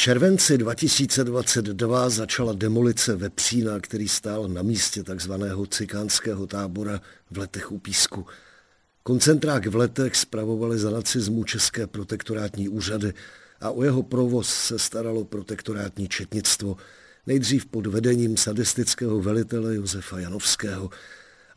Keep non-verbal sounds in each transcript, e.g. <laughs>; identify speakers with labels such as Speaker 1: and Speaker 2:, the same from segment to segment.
Speaker 1: Červenci 2022 začala demolice Vepřína, který stál na místě takzvaného cikánského tábora v Letech u Písku. Koncentrák v Letech spravovali za nacismu české protektorátní úřady a o jeho provoz se staralo protektorátní četnictvo, nejdřív pod vedením sadistického velitele Josefa Janovského.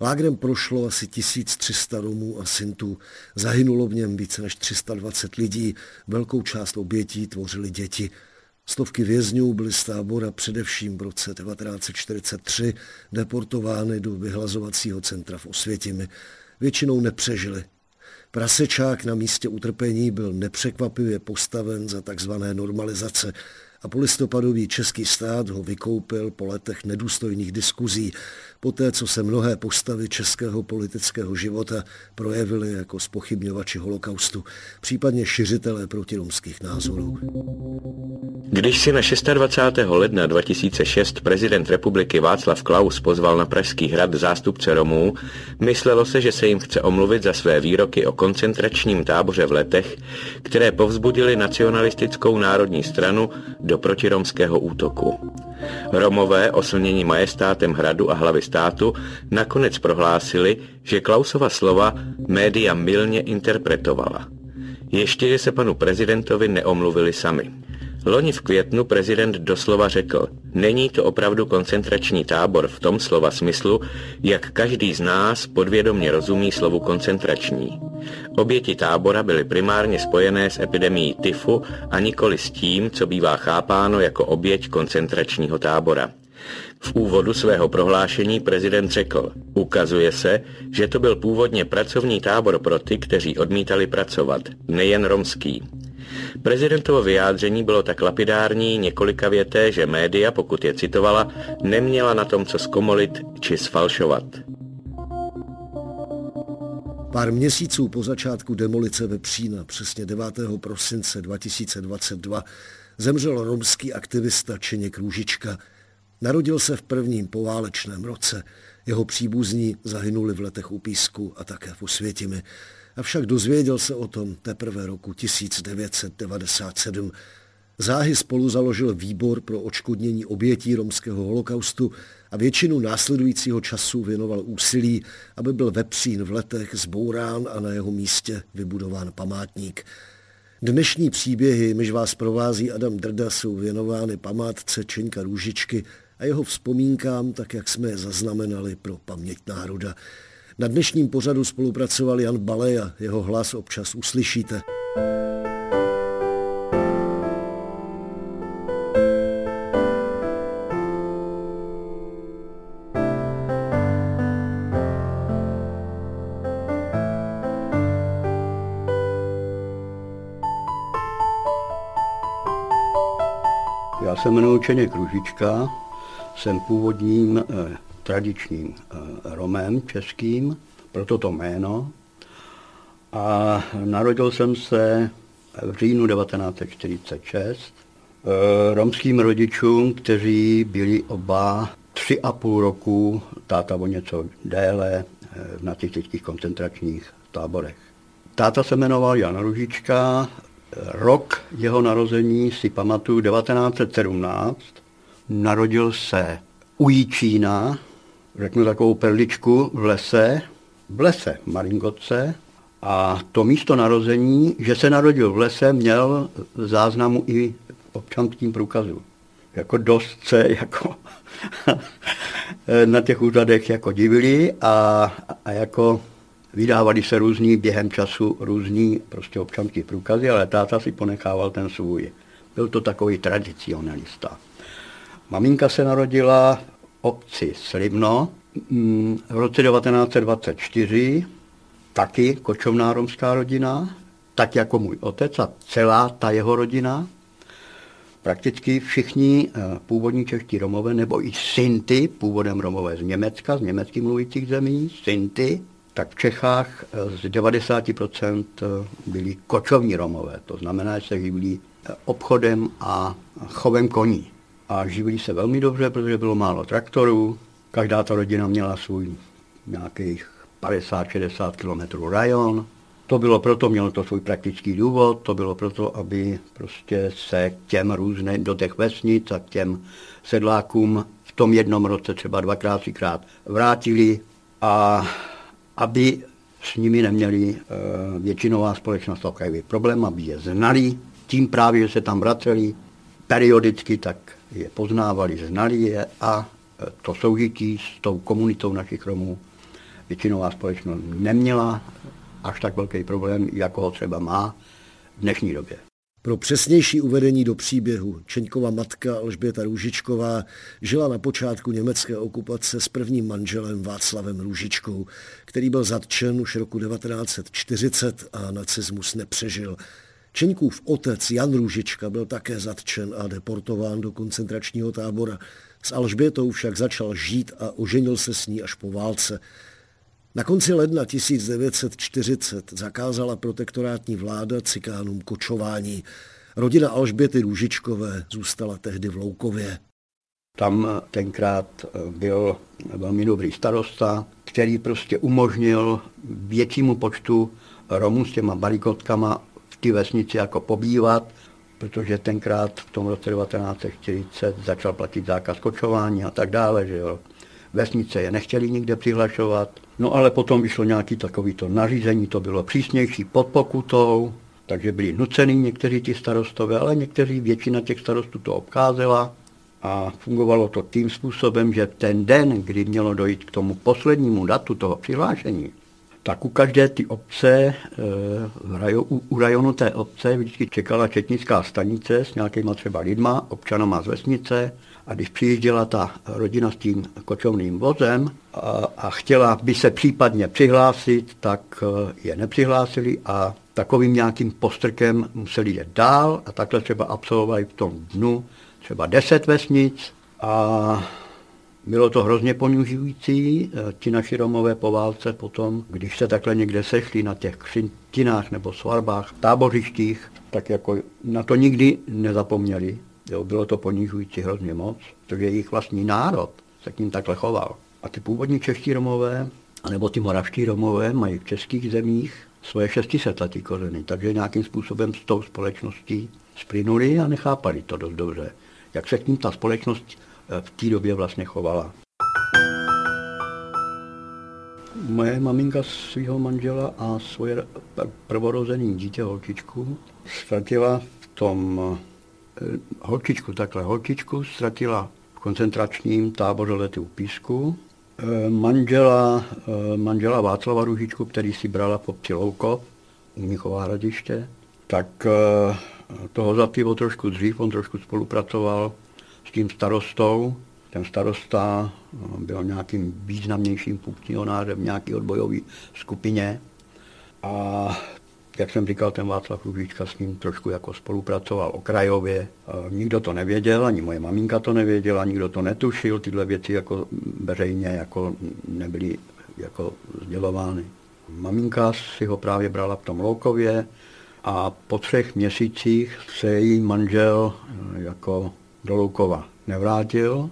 Speaker 1: Lágrem prošlo asi 1300 Romů a Sintů, zahynulo v něm více než 320 lidí, velkou část obětí tvořili děti – Stovky vězňů byly z tábora především v roce 1943 deportovány do vyhlazovacího centra v Osvětimi. Většinou nepřežili. Prasečák na místě utrpení byl nepřekvapivě postaven za takzvané normalizace a polistopadový český stát ho vykoupil po letech nedůstojných diskuzí, poté co se mnohé postavy českého politického života projevily jako spochybňovači holokaustu, případně šiřitelé protiromských názorů.
Speaker 2: Když si na 26. ledna 2006 prezident republiky Václav Klaus pozval na Pražský hrad zástupce Romů, myslelo se, že se jim chce omluvit za své výroky o koncentračním táboře v letech, které povzbudili nacionalistickou národní stranu do protiromského útoku. Romové, oslnění majestátem hradu a hlavy státu, nakonec prohlásili, že Klausova slova média milně interpretovala. Ještě, že se panu prezidentovi neomluvili sami. Loni v květnu prezident doslova řekl, není to opravdu koncentrační tábor v tom slova smyslu, jak každý z nás podvědomně rozumí slovu koncentrační. Oběti tábora byly primárně spojené s epidemií tyfu a nikoli s tím, co bývá chápáno jako oběť koncentračního tábora. V úvodu svého prohlášení prezident řekl, ukazuje se, že to byl původně pracovní tábor pro ty, kteří odmítali pracovat, nejen romský. Prezidentovo vyjádření bylo tak lapidární několika věté, že média, pokud je citovala, neměla na tom co zkomolit či sfalšovat.
Speaker 1: Pár měsíců po začátku demolice ve Přína, přesně 9. prosince 2022, zemřel romský aktivista Čeněk Růžička. Narodil se v prvním poválečném roce. Jeho příbuzní zahynuli v letech u Písku a také v Osvětimi avšak dozvěděl se o tom teprve roku 1997. Záhy spolu založil výbor pro očkodnění obětí romského holokaustu a většinu následujícího času věnoval úsilí, aby byl vepřín v letech zbourán a na jeho místě vybudován památník. Dnešní příběhy, myž vás provází Adam Drda, jsou věnovány památce Čeňka Růžičky a jeho vzpomínkám, tak jak jsme je zaznamenali pro paměť národa. Na dnešním pořadu spolupracoval Jan Baleja, jeho hlas občas uslyšíte.
Speaker 3: Já se jmenuji Čeněk Kružička, jsem původním eh, tradičním eh, Romem českým, proto to jméno. A narodil jsem se v říjnu 1946 eh, romským rodičům, kteří byli oba tři a půl roku, táta o něco déle, eh, v nacistických koncentračních táborech. Táta se jmenoval Jan Ružička, rok jeho narození si pamatuju 1917. Narodil se u Jíčína, řeknu takovou perličku, v lese, v lese Maringotce a to místo narození, že se narodil v lese, měl v záznamu i občanským průkazu. Jako dost se jako <laughs> na těch úřadech jako divili a, a jako vydávali se různí během času různí prostě občanský průkazy, ale táta si ponechával ten svůj. Byl to takový tradicionalista. Maminka se narodila obci Slivno mm, v roce 1924, taky kočovná romská rodina, tak jako můj otec a celá ta jeho rodina. prakticky všichni eh, původní čeští Romové, nebo i Sinty, původem Romové z Německa, z německy mluvících zemí, Sinty, tak v Čechách eh, z 90% eh, byli kočovní Romové. To znamená, že se živili obchodem a chovem koní. A živili se velmi dobře, protože bylo málo traktorů. Každá ta rodina měla svůj nějakých 50-60 km rajon. To bylo proto, mělo to svůj praktický důvod, to bylo proto, aby prostě se k těm různým, do těch vesnic a k těm sedlákům v tom jednom roce třeba dvakrát, třikrát vrátili a aby s nimi neměli e, většinová společnost takový problém, aby je znali, tím právě, že se tam vraceli periodicky, tak je poznávali, znali je a e, to soužití s tou komunitou našich Romů většinová společnost neměla až tak velký problém, jako ho třeba má v dnešní době.
Speaker 1: Pro přesnější uvedení do příběhu Čeňkova matka Alžběta Růžičková žila na počátku německé okupace s prvním manželem Václavem Růžičkou, který byl zatčen už roku 1940 a nacismus nepřežil. Čeňkův otec Jan Růžička byl také zatčen a deportován do koncentračního tábora. S Alžbětou však začal žít a oženil se s ní až po válce. Na konci ledna 1940 zakázala protektorátní vláda cikánům kočování. Rodina Alžběty Růžičkové zůstala tehdy v Loukově.
Speaker 3: Tam tenkrát byl velmi dobrý starosta, který prostě umožnil většímu počtu Romů s těma barikotkama té vesnici jako pobývat, protože tenkrát v tom roce 1940 začal platit zákaz kočování a tak dále, že jo. Vesnice je nechtěli nikde přihlašovat, No ale potom vyšlo nějaký takovýto nařízení, to bylo přísnější pod pokutou, takže byli nuceni někteří ti starostové, ale někteří, většina těch starostů to obcházela a fungovalo to tím způsobem, že ten den, kdy mělo dojít k tomu poslednímu datu toho přihlášení, tak u každé ty obce, eh, v rajo, u, u rajonu té obce vždycky čekala četnická stanice s nějakýma třeba lidma, občanama z vesnice, a když přijížděla ta rodina s tím kočovným vozem a, a chtěla by se případně přihlásit, tak eh, je nepřihlásili a takovým nějakým postrkem museli jít dál a takhle třeba absolvovali v tom dnu třeba deset vesnic a bylo to hrozně ponužující, eh, ti naši Romové po válce potom, když se takhle někde sešli na těch křintinách nebo svarbách, tábořištích, tak jako na to nikdy nezapomněli. Jo, bylo to ponižující hrozně moc, protože jejich vlastní národ se k ním takhle choval. A ty původní čeští Romové, anebo ty moravští Romové mají v českých zemích svoje šestisetletí kořeny, takže nějakým způsobem s tou společností splynuli a nechápali to dost dobře, jak se k ním ta společnost v té době vlastně chovala. Moje maminka svého manžela a svoje prvorozený dítě holčičku ztratila v tom Eh, holčičku, takhle holčičku ztratila v koncentračním táboře lety u Písku. Eh, manžela, eh, manžela Václava Ružičku, který si brala v obci Louko, u Michová hradiště, tak toho zapivo trošku dřív, on trošku spolupracoval tím starostou. Ten starosta byl nějakým významnějším funkcionářem v nějaké odbojové skupině a jak jsem říkal, ten Václav Růžička s ním trošku jako spolupracoval okrajově. Nikdo to nevěděl, ani moje maminka to nevěděla, nikdo to netušil, tyhle věci jako veřejně jako nebyly jako sdělovány. Maminka si ho právě brala v tom Loukově a po třech měsících se její manžel eh, jako do Loukova nevrátil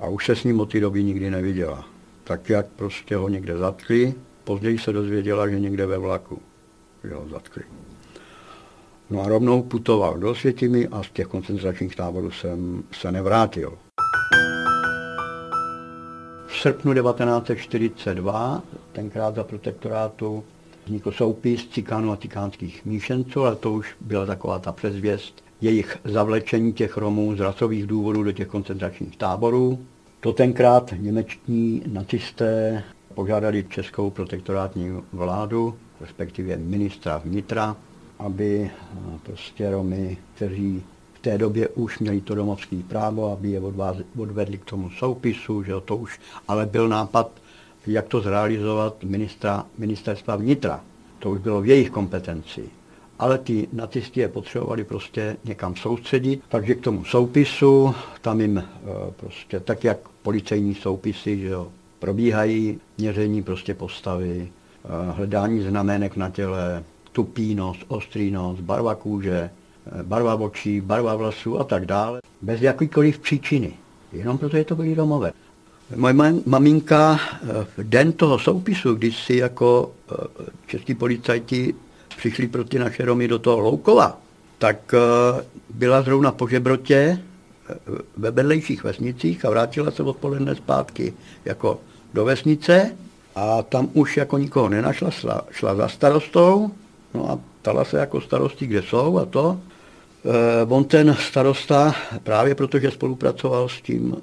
Speaker 3: a už se s ním od té doby nikdy neviděla. Tak jak prostě ho někde zatkli, později se dozvěděla, že někde ve vlaku že ho zatkli. No a rovnou putoval do Světimi a z těch koncentračních táborů jsem se nevrátil. V srpnu 1942, tenkrát za protektorátu, vznikl soupis cikánů a cikánských míšenců, ale to už byla taková ta přezvěst jejich zavlečení těch Romů z rasových důvodů do těch koncentračních táborů. To tenkrát němečtí nacisté požádali českou protektorátní vládu, respektive ministra vnitra, aby eh, prostě Romy, kteří v té době už měli to domovské právo, aby je odvedli k tomu soupisu, že to už, ale byl nápad, jak to zrealizovat ministra, ministerstva vnitra. To už bylo v jejich kompetenci. Ale ty nacisti je potřebovali prostě někam soustředit, takže k tomu soupisu, tam jim eh, prostě tak, jak policejní soupisy, že jo, probíhají měření prostě postavy, eh, hledání znamenek na těle, tupý nos, ostrý nos, barva kůže, eh, barva očí, barva vlasů a tak dále, bez jakýkoliv příčiny, jenom protože to byli domové. Moje maminka v den toho soupisu, když si jako český policajti přišli pro ty naše Romy do toho Loukova, tak eh, byla zrovna po žebrotě eh, ve vedlejších vesnicích a vrátila se odpoledne zpátky jako do vesnice a tam už jako nikoho nenašla, šla, šla za starostou, no a ptala se jako starosti, kde jsou a to. E, on ten starosta, právě protože spolupracoval s tím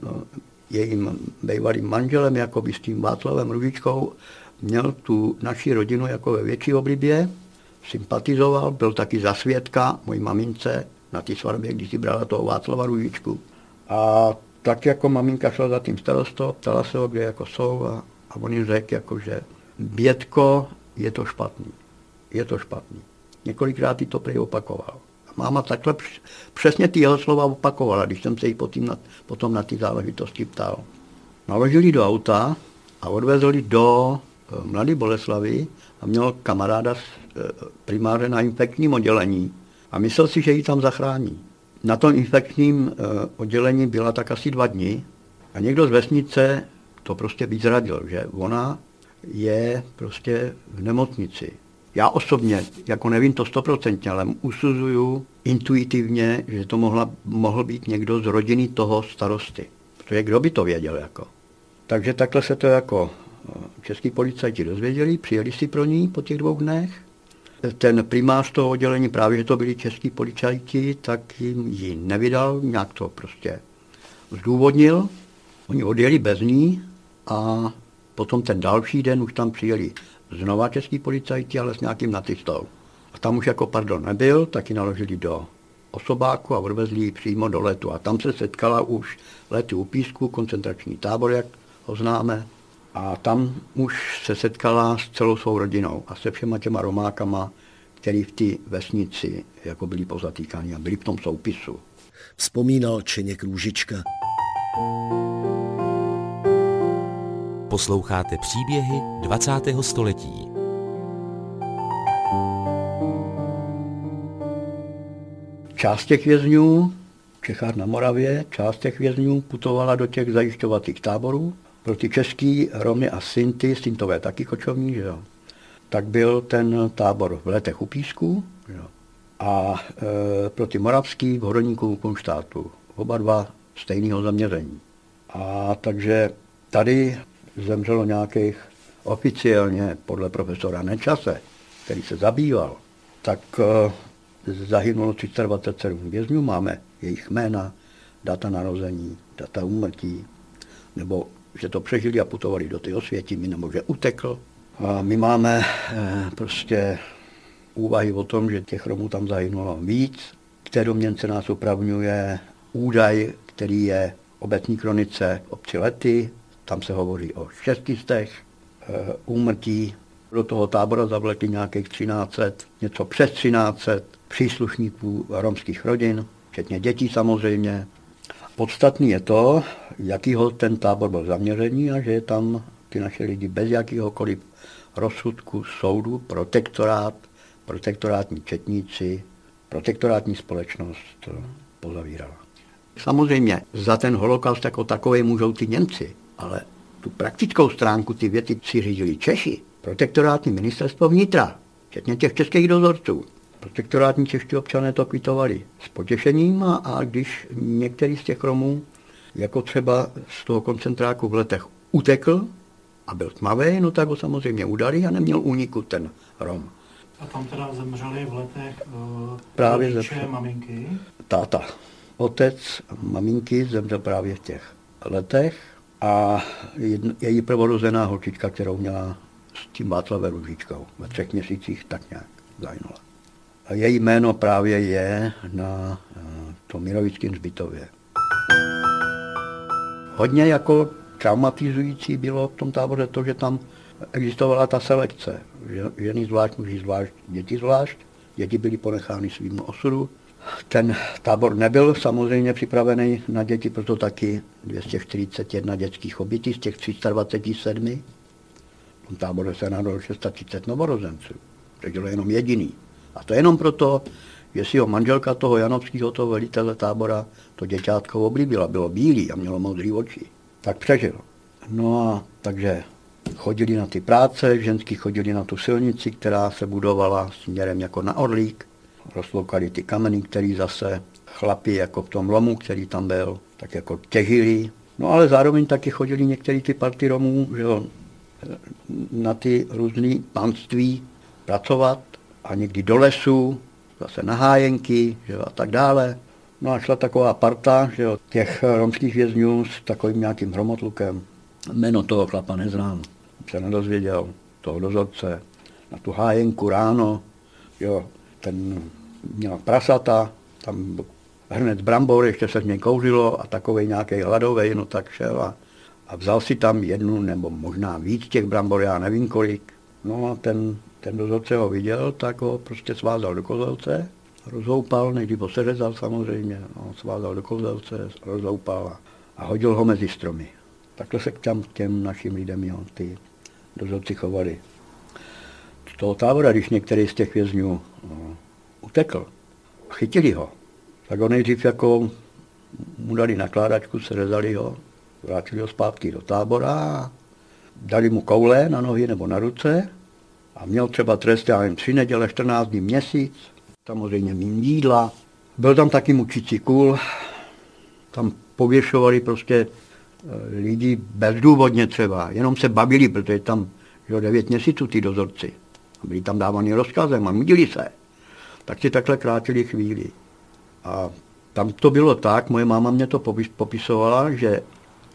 Speaker 3: jejím bývalým manželem, jako by s tím Václavem Ružičkou, měl tu naši rodinu jako ve větší oblibě sympatizoval, byl taky za svědka mojí mamince na té svatbě, když si brala toho Václava Rujičku. A tak jako maminka šla za tím starostou, ptala se ho, kde jako jsou a, a on jim řekl, jako, že Bětko, je to špatný. Je to špatný. Několikrát jí to prý opakoval. A máma takhle přesně ty jeho slova opakovala, když jsem se jí potom na, potom na ty záležitosti ptal. Naložili do auta a odvezli do eh, Mladé Boleslavy a měl kamaráda primáře na infekčním oddělení a myslel si, že ji tam zachrání. Na tom infekčním eh, oddělení byla tak asi dva dny a někdo z vesnice to prostě vyzradil, že ona je prostě v nemocnici. Já osobně, jako nevím to stoprocentně, ale usuzuju intuitivně, že to mohla, mohl být někdo z rodiny toho starosty. Protože kdo by to věděl jako. Takže takhle se to jako eh, český policajti dozvěděli, přijeli si pro ní po těch dvou dnech ten primář toho oddělení, právě že to byli český policajti, tak jim ji nevydal, nějak to prostě zdůvodnil. Oni odjeli bez ní a potom ten další den už tam přijeli znova český policajti, ale s nějakým nacistou. A tam už jako pardon nebyl, tak ji naložili do osobáku a odvezli ji přímo do letu. A tam se setkala už lety u Písku, koncentrační tábor, jak ho známe, a tam už se setkala s celou svou rodinou a se všema těma romákama, který v té vesnici jako byli pozatýkáni a byli v tom soupisu.
Speaker 1: Vzpomínal Čeněk Růžička.
Speaker 4: Posloucháte příběhy 20. století.
Speaker 3: Část těch vězňů, Čechách na Moravě, část těch vězňů putovala do těch zajišťovacích táborů pro ty český Romy a Sinty, Sintové taky kočovní, že jo, tak byl ten tábor v Letech u Písku jo, a e, pro ty moravský v Horoníku Konštátu. Oba dva stejného zaměření. A takže tady zemřelo nějakých oficiálně podle profesora Nečase, který se zabýval, tak e, zahynulo 327 vězňů, máme jejich jména, data narození, data úmrtí, nebo že to přežili a putovali do ty Osvětimi, nebo že utekl. A my máme eh, prostě úvahy o tom, že těch Romů tam zahynulo víc. K té domněnce nás upravňuje údaj, který je obecní kronice obci Lety, tam se hovoří o šestistech eh, úmrtí. Do toho tábora zavlekli nějakých 1300, něco přes 1300 příslušníků romských rodin, včetně dětí samozřejmě, Podstatný je to, jakýho ten tábor byl zaměření a že je tam ty naše lidi bez jakýhokoliv rozsudku soudu, protektorát, protektorátní četníci, protektorátní společnost pozavírala. Samozřejmě za ten holokaust jako takový můžou ty Němci, ale tu praktickou stránku ty věty si řídili Češi, protektorátní ministerstvo vnitra, včetně těch českých dozorců. Protektorátní čeští občané to kvitovali s potěšením a, a když některý z těch Romů, jako třeba z toho koncentráku v letech, utekl a byl tmavý, no tak ho samozřejmě udali a neměl úniku ten Rom.
Speaker 5: A tam teda zemřeli v letech uh,
Speaker 3: právě
Speaker 5: rodiče, maminky?
Speaker 3: Táta. Otec maminky zemřel právě v těch letech a její prvorozená holčička, kterou měla s tím Václavem Ružičkou ve třech měsících, tak nějak zahynula. A její jméno právě je na eh, tom Mirovickém zbytově. Hodně jako traumatizující bylo v tom táboře to, že tam existovala ta selekce. Ženy zvlášť, muži zvlášť, děti zvlášť. děti byly ponechány svým osudu. Ten tábor nebyl samozřejmě připravený na děti, proto taky 241 dětských obětí z těch 327. V tom táboře se narodilo 630 novorozenců. To byl jenom jediný. A to jenom proto, že si ho manželka toho Janovského, toho velitele tábora, to děťátko oblíbila. Bylo bílý a mělo modrý oči. Tak přežil. No a takže chodili na ty práce, ženský chodili na tu silnici, která se budovala směrem jako na Orlík. Rozloukali ty kameny, který zase chlapi jako v tom lomu, který tam byl, tak jako těžili. No ale zároveň taky chodili některý ty party Romů, že jo, na ty různé panství pracovat a někdy do lesu, zase na hájenky že jo, a tak dále. No a šla taková parta že jo, těch romských vězňů s takovým nějakým hromotlukem. Jméno toho chlapa neznám, se nedozvěděl, toho dozorce. Na tu hájenku ráno, jo, ten měl prasata, tam hrnec brambor, ještě se z něj kouřilo a takový nějaký hladový, no tak šel a, a vzal si tam jednu nebo možná víc těch brambor, já nevím kolik. No a ten, ten dozorce ho viděl, tak ho prostě svázal do kozelce, rozhoupal, nejdřív ho seřezal samozřejmě, no, svázal do kozelce, rozhoupal a, hodil ho mezi stromy. Takhle se k těm, těm našim lidem jo, ty dozorci chovali. Z toho tábora, když některý z těch vězňů no, utekl a chytili ho, tak ho nejdřív jako mu dali nakládačku, srezali ho, vrátili ho zpátky do tábora, dali mu koule na nohy nebo na ruce a měl třeba trest, já nevím, tři neděle, 14 dní, měsíc, samozřejmě mým jídla. Byl tam taky mučicí kůl, tam pověšovali prostě eh, lidi bezdůvodně třeba, jenom se bavili, protože tam jo, devět měsíců ty dozorci. Byli tam dávány rozkazem a mydili se. Tak si takhle krátili chvíli. A tam to bylo tak, moje máma mě to popisovala, že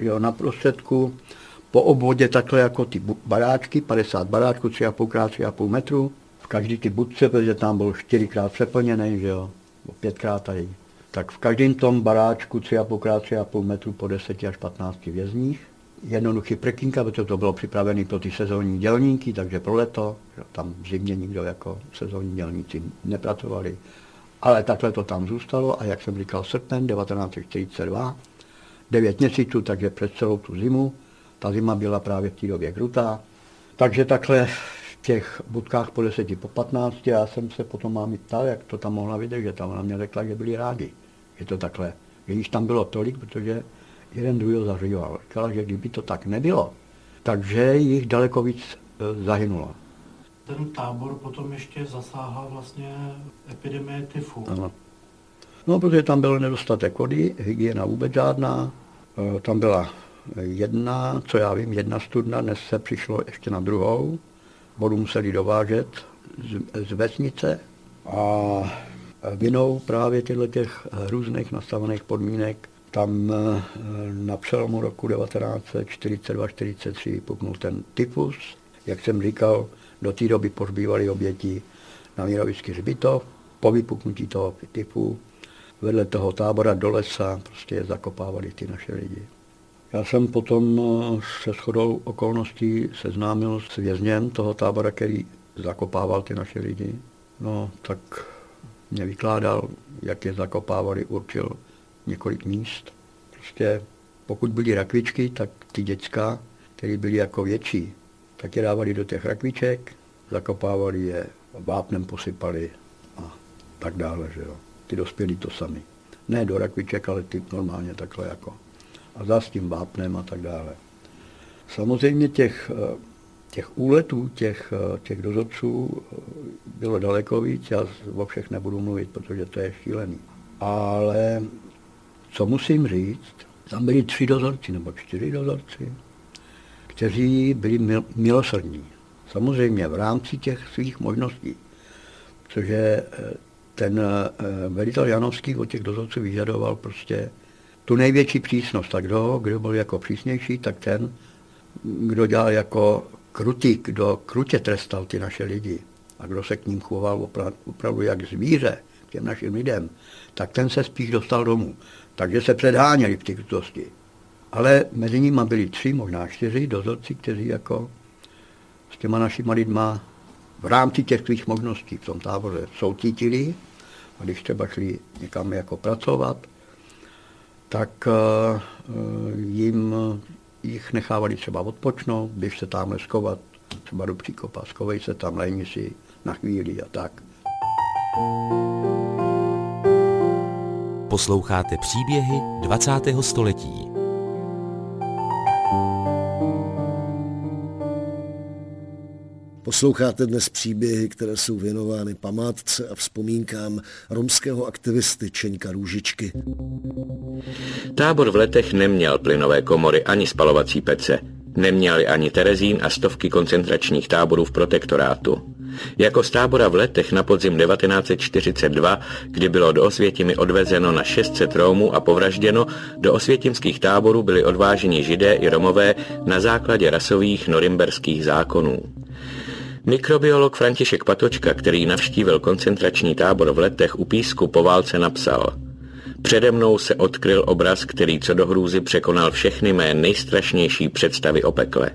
Speaker 3: jo, na prostředku po obvodě takhle jako ty baráčky, 50 baráčků, 3,5 krát 3,5 metru, v každý ty budce, protože tam byl čtyřikrát přeplněný, že jo, pětkrát tady. Tak v každém tom baráčku 3,5 krát 3,5 metru po 10 až 15 vězních. Jednoduchý prekynka, protože to bylo připravené pro ty sezónní dělníky, takže pro leto, že tam v zimě nikdo jako sezónní dělníci nepracovali. Ale takhle to tam zůstalo a jak jsem říkal, srpen 1942, 9 měsíců, takže před celou tu zimu. Ta zima byla právě v té době krutá. Takže takhle v těch budkách po 10, po 15, já jsem se potom mám ptal, jak to tam mohla vydržet. Tam ona mě řekla, že byli rádi, že to takhle. Že již tam bylo tolik, protože jeden druhý zařival. Říkala, že kdyby to tak nebylo, takže jich daleko víc e, zahynulo.
Speaker 5: Ten tábor potom ještě zasáhla vlastně epidemie tyfu.
Speaker 3: Ano. No, protože tam byl nedostatek vody, hygiena vůbec žádná. E, tam byla jedna, co já vím, jedna studna, dnes se přišlo ještě na druhou. Vodu museli dovážet z, z vesnice a vinou právě těchto těch různých nastavených podmínek tam e, na přelomu roku 1942-43 puknul ten tyfus. Jak jsem říkal, do té doby pozbývali oběti na Mírovický hřbitov. Po vypuknutí toho tyfu vedle toho tábora do lesa prostě zakopávali ty naše lidi. Já jsem potom eh, se shodou okolností seznámil s vězněm toho tábora, který zakopával ty naše lidi. No, tak mě vykládal, jak je zakopávali, určil několik míst. Prostě pokud byly rakvičky, tak ty děcka, které byly jako větší, tak je dávali do těch rakviček, zakopávali je, vápnem posypali a tak dále, že jo. Ty dospělí to sami. Ne do rakviček, ale ty normálně takhle jako. A za s tím vápnem a tak dále. Samozřejmě těch, eh, těch úletů, těch, eh, těch dozorců eh, bylo daleko víc, já o všech nebudu mluvit, protože to je šílený. Ale co musím říct, tam byli tři dozorci nebo čtyři dozorci, kteří byli milosrdní. Samozřejmě v rámci těch svých možností. Eh, ten velitel Janovský od těch dozorců vyžadoval prostě tu největší přísnost. A kdo, kdo byl jako přísnější, tak ten, kdo dělal jako krutý, kdo krutě trestal ty naše lidi a kdo se k ním choval opravdu, opravdu jak zvíře, k těm našim lidem, tak ten se spíš dostal domů. Takže se předháněli v té krutosti. Ale mezi nimi byli tři, možná čtyři dozorci, kteří jako s těma našimi lidma v v rámci těch svých možností v tom táboře soucítili a když třeba šli někam jako pracovat, tak eh, jim jich nechávali třeba odpočnout, běž se tamhle skovat, třeba do příkopa, skovej se tam, lejni si na chvíli a tak.
Speaker 4: Posloucháte příběhy 20. století.
Speaker 1: Posloucháte dnes příběhy, které jsou věnovány památce a vzpomínkám romského aktivisty Čeňka Růžičky.
Speaker 2: Tábor v letech neměl plynové komory ani spalovací pece. Neměli ani Terezín a stovky koncentračních táborů v protektorátu. Jako z tábora v letech na podzim 1942, kdy bylo do Osvětimi odvezeno na 600 Rómů a povražděno, do osvětimských táborů byli odváženi židé i romové na základě rasových norimberských zákonů. Mikrobiolog František Patočka, který navštívil koncentrační tábor v letech u Písku po válce, napsal Přede mnou se odkryl obraz, který co do hrůzy překonal všechny mé nejstrašnější představy o pekle.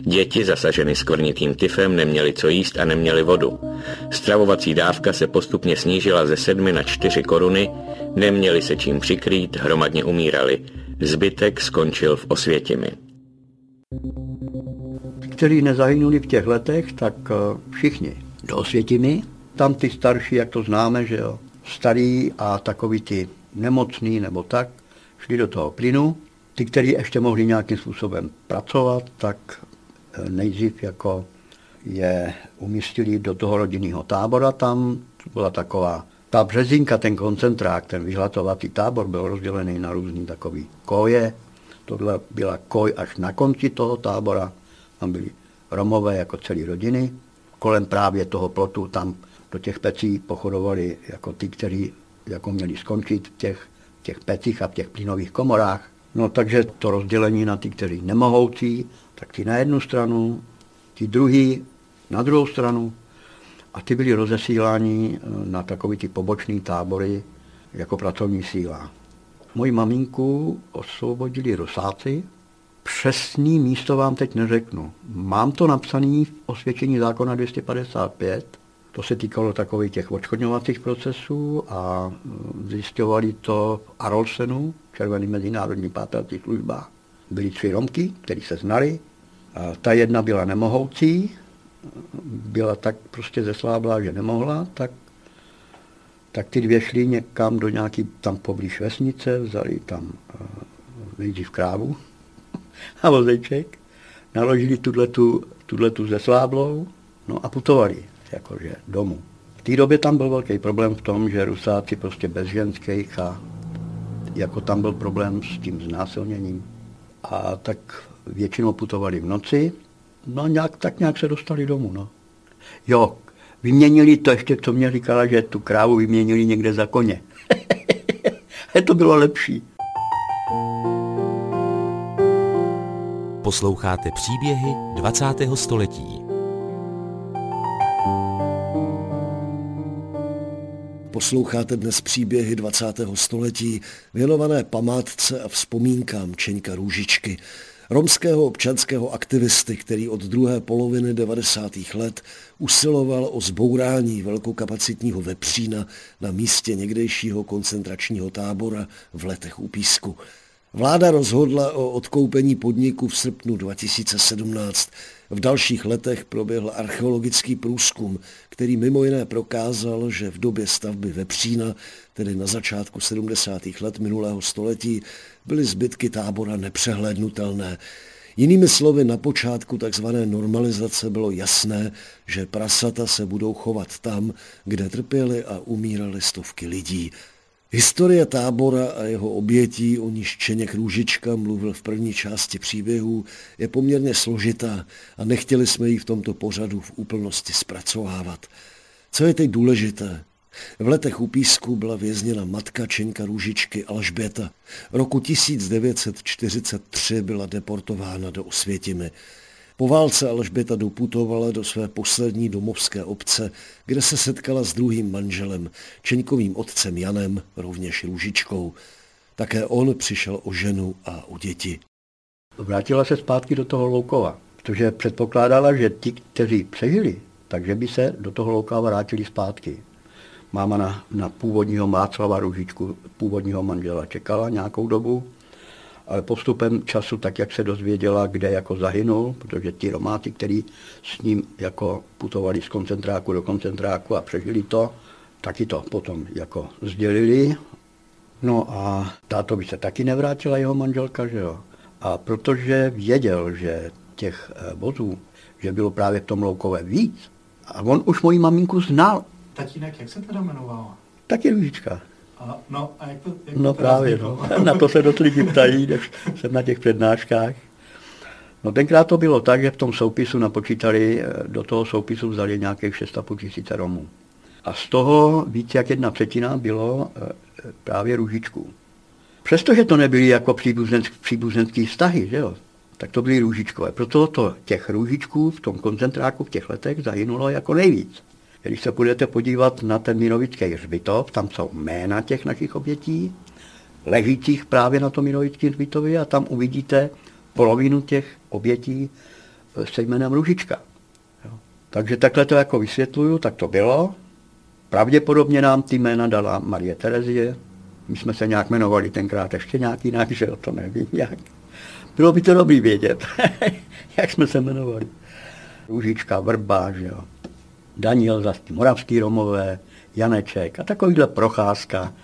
Speaker 2: Děti zasaženy skvrnitým tyfem neměly co jíst a neměly vodu. Stravovací dávka se postupně snížila ze sedmi na čtyři koruny, neměli se čím přikrýt, hromadně umírali. Zbytek skončil v Osvětimi
Speaker 3: kteří nezahynuli v těch letech, tak eh, všichni do Osvětimi. Tam ty starší, jak to známe, že jo, starý a takový ty nemocný nebo tak, šli do toho plynu. Ty, kteří ještě mohli nějakým způsobem pracovat, tak eh, nejdřív jako je umístili do toho rodinného tábora. Tam byla taková ta březinka, ten koncentrák, ten vyhlatovací tábor byl rozdělený na různý takový koje. Tohle byla koj až na konci toho tábora tam byli Romové jako celé rodiny. Kolem právě toho plotu tam do těch pecí pochodovali jako ty, kteří jako měli skončit v těch, těch pecích a v těch plynových komorách. No takže to rozdělení na ty, kteří nemohoucí, tak ty na jednu stranu, ty druhý na druhou stranu a ty byli rozesíláni eh, na takový ty pobočný tábory jako pracovní síla. Moji maminku osvobodili rosáci, Přesný místo vám teď neřeknu. Mám to napsané v osvědčení zákona 255, to se týkalo takových těch odškodňovacích procesů a mm, zjistovali to v Arolsenu, Červený mezinárodní pátrací služba. Byly tři Romky, které se znali. A ta jedna byla nemohoucí, byla tak prostě zesláblá, že nemohla, tak, tak ty dvě šly někam do nějaký tam poblíž vesnice, vzali tam uh, nejdřív krávu, <laughs> a vozeček, naložili tuhle tu zesláblou, no a putovali, jakože domů. V té době tam byl velký problém v tom, že Rusáci prostě bez ženských a jako tam byl problém s tím znásilněním. A tak většinou putovali v noci, no nějak, tak nějak se dostali domů, no. Jo, vyměnili to ještě, co mě říkala, že tu krávu vyměnili někde za koně. <laughs> to bylo lepší.
Speaker 4: Posloucháte příběhy 20. století.
Speaker 1: Posloucháte dnes příběhy 20. století věnované památce a vzpomínkám Čeňka Růžičky, romského občanského aktivisty, který od druhé poloviny 90. let usiloval o zbourání velkokapacitního vepřína na místě někdejšího koncentračního tábora v letech u Písku. Vláda rozhodla o odkoupení podniku v srpnu 2017. V dalších letech proběhl archeologický průzkum, který mimo jiné prokázal, že v době stavby Vepřína, tedy na začátku 70. let minulého století, byly zbytky tábora nepřehlednutelné. Jinými slovy, na počátku tzv. normalizace bylo jasné, že prasata se budou chovat tam, kde trpěly a umírali stovky lidí. Historie tábora a jeho obětí, o níž Čeněk Růžička mluvil v první části příběhu, je poměrně složitá a nechtěli jsme ji v tomto pořadu v úplnosti zpracovávat. Co je teď důležité? V letech u Písku byla vězněna matka Čeňka Růžičky Alžběta. Roku 1943 byla deportována do Osvětimi. Po válce Alžběta doputovala do své poslední domovské obce, kde se setkala s druhým manželem, Čeňkovým otcem Janem, rovněž Růžičkou. Také on přišel o ženu a o děti.
Speaker 3: Vrátila se zpátky do toho Loukova, protože předpokládala, že ti, kteří přežili, takže by se do toho louka vrátili zpátky. Máma na, na původního Václava Ružičku, původního manžela čekala nějakou dobu, ale postupem času, tak jak se dozvěděla, kde jako zahynul, protože ti Romáci, kteří s ním jako putovali z koncentráku do koncentráku a přežili to, taky to potom jako sdělili. No a táto by se taky nevrátila jeho manželka, že jo. A protože věděl, že těch eh, vozů, že bylo právě v tom Loukové víc, a on už moji maminku znal.
Speaker 5: Tatínek, jak se teda jmenovala?
Speaker 3: Taky Růžička.
Speaker 5: A, no, a jak to, jak
Speaker 3: no
Speaker 5: to
Speaker 3: právě, no. <laughs> na to se dost lidi ptají, když jsem na těch přednáškách. No tenkrát to bylo tak, že v tom soupisu napočítali, eh, do toho soupisu vzali nějakých 6,5 tisíce Romů. A z toho víc jak jedna třetina bylo eh, právě růžičků. Přestože to nebyly jako příbuzenské příbuzenský vztahy, že jo, tak to byly růžičkové. Proto to těch růžičků v tom koncentráku v těch letech zahynulo jako nejvíc. Když se budete podívat na ten Minovický hřbitov, tam jsou jména těch našich obětí, ležících právě na tom Minovickém hřbitově a tam uvidíte polovinu těch obětí eh, se jménem Růžička. Jo. Takže takhle to jako vysvětluju, tak to bylo. Pravděpodobně nám ty jména dala Marie Terezie. My jsme se nějak jmenovali tenkrát ještě nějak jinak, že jo, to nevím jak. Bylo by to dobrý vědět, <laughs> jak jsme se jmenovali. Růžička, Vrba, že jo. Daniel zase Moravský Romové, Janeček a takovýhle procházka,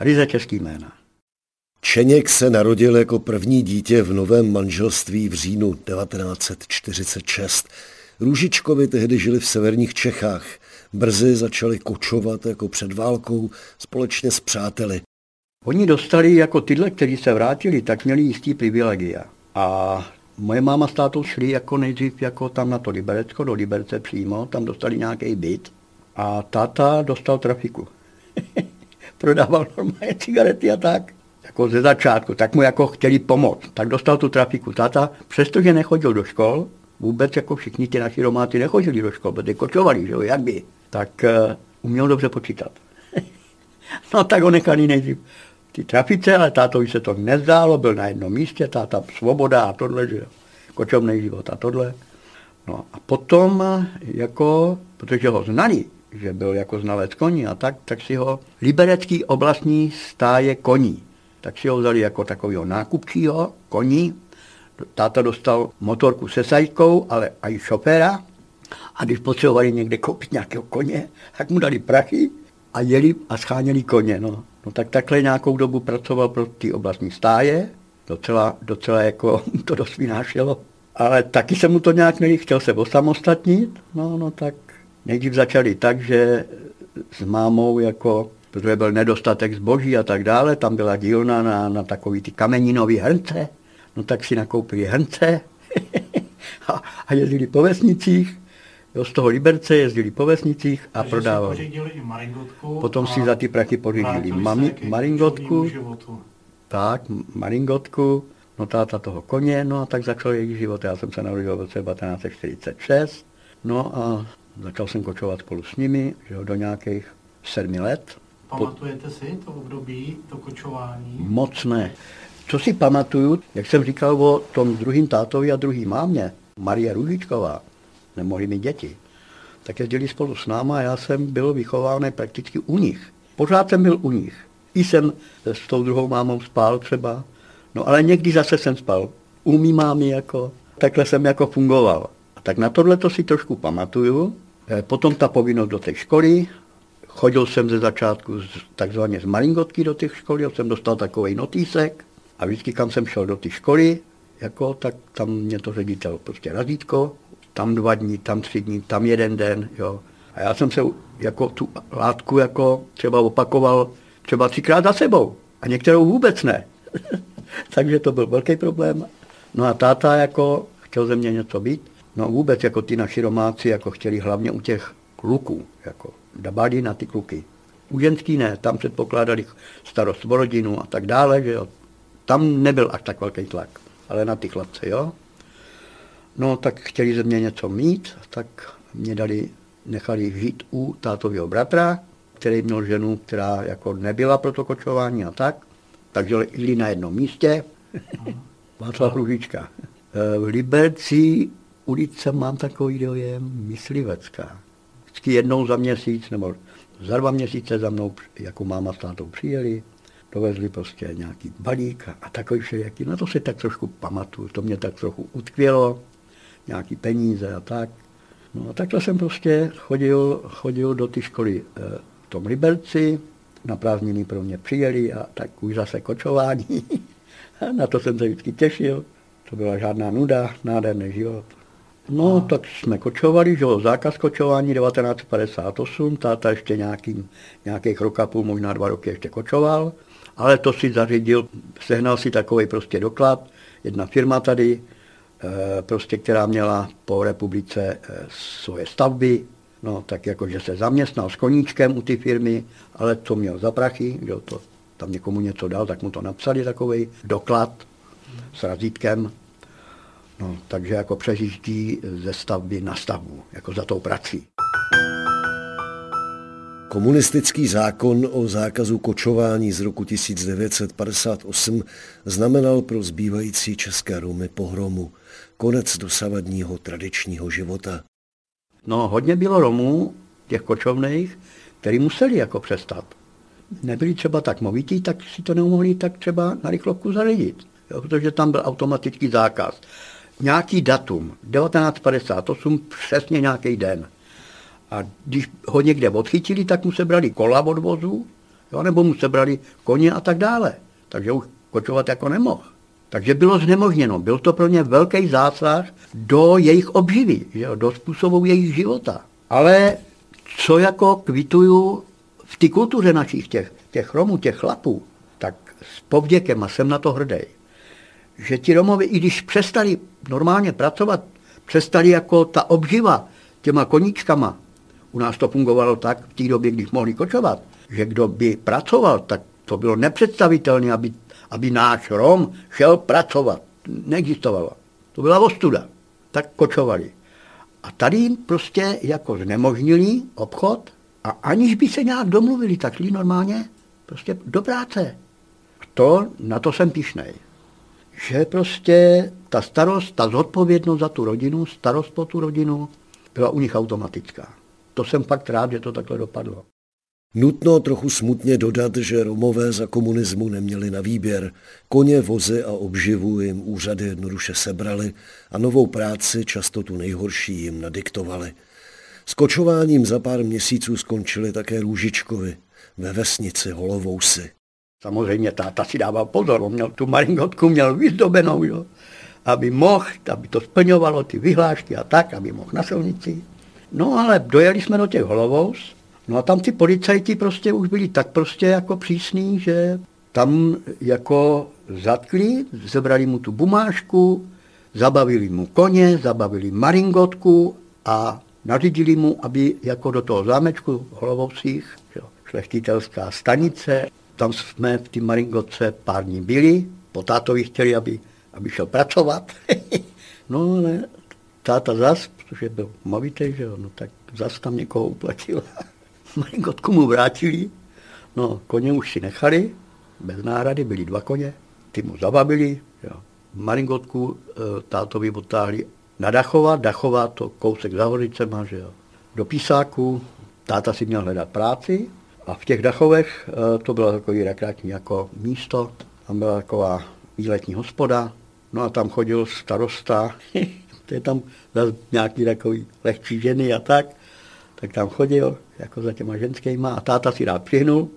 Speaker 3: ryze český jména.
Speaker 1: Čeněk se narodil jako první dítě v novém manželství v říjnu 1946. Růžičkovi tehdy žili v severních Čechách. Brzy začali kočovat jako před válkou společně s přáteli.
Speaker 3: Oni dostali jako tyhle, kteří se vrátili, tak měli jistý privilegia. A moje máma s tátou šli jako nejdřív jako tam na to Liberecko, do Liberce přímo, tam dostali nějaký byt a táta dostal trafiku. <laughs> Prodával normálně cigarety a tak. Jako ze začátku, tak mu jako chtěli pomoct. Tak dostal tu trafiku. Táta, přestože nechodil do škol, vůbec jako všichni ty naši romáci nechodili do škol, protože kočovali, že jo, jak by, tak uh, uměl dobře počítat. <laughs> no tak ho nechali nejdřív ty trafice, ale tátovi se to nezdálo, byl na jednom místě, táta svoboda a tohle, že kočovný život a tohle. No a potom, jako, protože ho znali, že byl jako znalec koní a tak, tak si ho liberecký oblastní stáje koní. Tak si ho vzali jako takového nákupčího koní. Táta dostal motorku se sajkou, ale i šoféra. A když potřebovali někde koupit nějakého koně, tak mu dali prachy a jeli a scháněli koně. No. No tak takhle nějakou dobu pracoval pro ty oblastní stáje, docela, docela jako <laughs> to dost vynášelo. Ale taky se mu to nějak nelí, chtěl se osamostatnit, no, no tak nejdřív začali tak, že s mámou jako, protože byl nedostatek zboží a tak dále, tam byla dílna na, na takový ty kameninový hrnce, no tak si nakoupili hrnce <laughs> a, a jezdili po vesnicích Jo, z toho Liberce jezdili po vesnicích a
Speaker 5: Takže
Speaker 3: prodávali.
Speaker 5: Si
Speaker 3: Potom si
Speaker 5: a
Speaker 3: za ty prachy pořídili mami, maringotku, tak, maringotku, no táta toho koně, no a tak začal jejich život. Já jsem se narodil v roce 1946, no a začal jsem kočovat spolu s nimi, že jo, do nějakých sedmi let.
Speaker 5: Pamatujete si to období, to kočování?
Speaker 3: Moc ne. Co si pamatuju, jak jsem říkal o tom druhým tátovi a druhý mámě, Marie Růžičková, nemohli mít děti, tak jezdili spolu s náma a já jsem byl vychováván prakticky u nich. Pořád jsem byl u nich. I jsem s tou druhou mámou spal třeba, no ale někdy zase jsem spal u mý mámy jako, takhle jsem jako fungoval. A tak na tohle to si trošku pamatuju. Eh, Potom ta povinnost do té školy, chodil jsem ze začátku z, takzvaně z malingotky do těch školy, jsem dostal takový notýsek a vždycky, kam jsem šel do té školy, jako, tak tam mě to ředitel prostě razítko, tam dva dní, tam tři dní, tam jeden den, jo. A já jsem se jako tu látku jako třeba opakoval třeba třikrát za sebou a některou vůbec ne. <laughs> Takže to byl velký problém. No a táta jako chtěl ze mě něco být. No vůbec jako ty naši romáci jako chtěli hlavně u těch kluků, jako dabali na ty kluky. U ženský ne, tam předpokládali starost o rodinu a tak dále, že jo. Tam nebyl až tak velký tlak, ale na ty chlapce, jo. No tak chtěli ze mě něco mít, tak mě dali, nechali žít u tátového bratra, který měl ženu, která jako nebyla pro to kočování a tak. Takže jeli na jednom místě. <laughs> Václav Růžička. V Liberci ulice mám takový dojem myslivecká. vždycky jednou za měsíc nebo za dva měsíce za mnou jako máma s tátou přijeli, dovezli prostě nějaký balík a takový všelijaký. No to si tak trošku pamatuju, to mě tak trochu utkvělo, nějaký peníze a tak. No a takhle jsem prostě chodil, chodil do té školy e, v tom Liberci, na prázdniny pro mě přijeli a tak už zase kočování. <laughs> na to jsem se vždycky těšil. To byla žádná nuda, nádherný život. No, tak jsme kočovali, že jo, zákaz kočování 1958, táta ještě nějaký, nějakých rok a půl, možná dva roky ještě kočoval, ale to si zařídil, sehnal si takový prostě doklad, jedna firma tady, eh, prostě, která měla po republice eh, svoje stavby, no tak jakože se zaměstnal s koníčkem u ty firmy, ale co měl za prachy, že to tam někomu něco dal, tak mu to napsali takový doklad s razítkem, No, takže jako přežití ze stavby na stavbu, jako za tou prací.
Speaker 1: Komunistický zákon o zákazu kočování z roku 1958 znamenal pro zbývající české Romy pohromu, konec dosavadního tradičního života.
Speaker 3: No, hodně bylo Romů, těch kočovných, který museli jako přestat. Nebyli třeba tak movití, tak si to nemohli tak třeba na rychlovku zařídit, jo, protože tam byl automatický zákaz nějaký datum, 1958, přesně nějaký den. A když ho někde odchytili, tak mu se brali kola od vozu, jo, nebo mu se brali koně a tak dále. Takže už kočovat jako nemohl. Takže bylo znemožněno. Byl to pro ně velký zásah do jejich obživy, že jo, do způsobu jejich života. Ale co jako kvituju v té kultuře našich těch, těch Romů, těch chlapů, tak s povděkem a jsem na to hrdý že ti Romovi, i když přestali normálně pracovat, přestali jako ta obživa těma koníčkama. U nás to fungovalo tak v té době, když mohli kočovat, že kdo by pracoval, tak to bylo nepředstavitelné, aby, aby náš Rom šel pracovat. Neexistovalo. To byla ostuda. Tak kočovali. A tady jim prostě jako znemožnili obchod a aniž by se nějak domluvili, tak šli normálně prostě do práce. To, na to jsem pišnej že prostě ta starost, ta zodpovědnost za tu rodinu, starost po tu rodinu byla u nich automatická. To jsem fakt rád, že to takhle dopadlo.
Speaker 1: Nutno trochu smutně dodat, že Romové za komunismu neměli na výběr. Koně, vozy a obživu jim úřady jednoduše sebrali a novou práci, často tu nejhorší, jim nadiktovali. S kočováním za pár měsíců skončili také Růžičkovi ve vesnici Holovousy.
Speaker 3: Samozřejmě táta si dával pozor, on měl tu maringotku, měl vyzdobenou, jo, aby mohl, aby to splňovalo ty vyhlášky a tak, aby mohl na silnici. No ale dojeli jsme do těch holovous, no a tam ty policajti prostě už byli tak prostě jako přísní, že tam jako zatkli, zebrali mu tu bumášku, zabavili mu koně, zabavili maringotku a nařídili mu, aby jako do toho zámečku Holovousích, šlechtitelská stanice, tam jsme v té Maringotce pár dní byli, po tátovi chtěli, aby, aby šel pracovat. <laughs> no ale táta zas, protože byl movitý, že jo, no tak zas tam někoho uplatil. <laughs> Maringotku mu vrátili, no koně už si nechali, bez náhrady, byli dva koně, ty mu zabavili, jo. Maringotku e, tátovi otáhli na Dachova, Dachova to kousek za Hořicema, že jo. Do písáku, táta si měl hledat práci, a v těch Dachovech eh, to bylo takový rekreační jako místo, tam byla taková výletní hospoda, no a tam chodil starosta, <laughs> to je tam nějaký takový lehčí ženy a tak, tak tam chodil jako za těma ženskýma a táta si rád přihnul,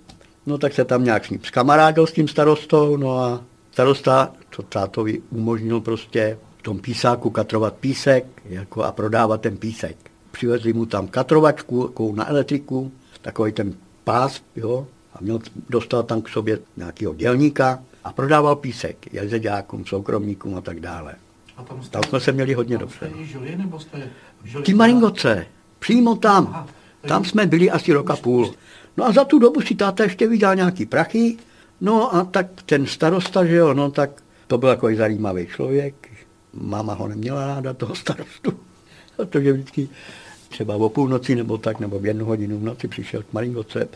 Speaker 3: no tak se tam nějak s ním skamarádil s tím starostou, no a starosta to tátovi umožnil prostě v tom písáku katrovat písek jako a prodávat ten písek. Přivezli mu tam katrovačku na elektriku, takový ten pás, jo, a měl, dostal tam k sobě nějakého dělníka a prodával písek jezeďákům, soukromníkům a tak dále. A tam, jste, tam jsme se měli hodně
Speaker 5: tam
Speaker 3: dobře.
Speaker 5: Jste žili, nebo jste žili
Speaker 3: Ty Maringoce, přímo tam. Aha, tam jsme byli asi rok a půl. No a za tu dobu si táta ještě vydal nějaký prachy, no a tak ten starosta, že jo, no tak to byl jako zajímavý člověk. Máma ho neměla ráda, toho starostu, <laughs> protože vždycky třeba o půlnoci nebo tak, nebo v jednu hodinu v noci přišel k Maringoce,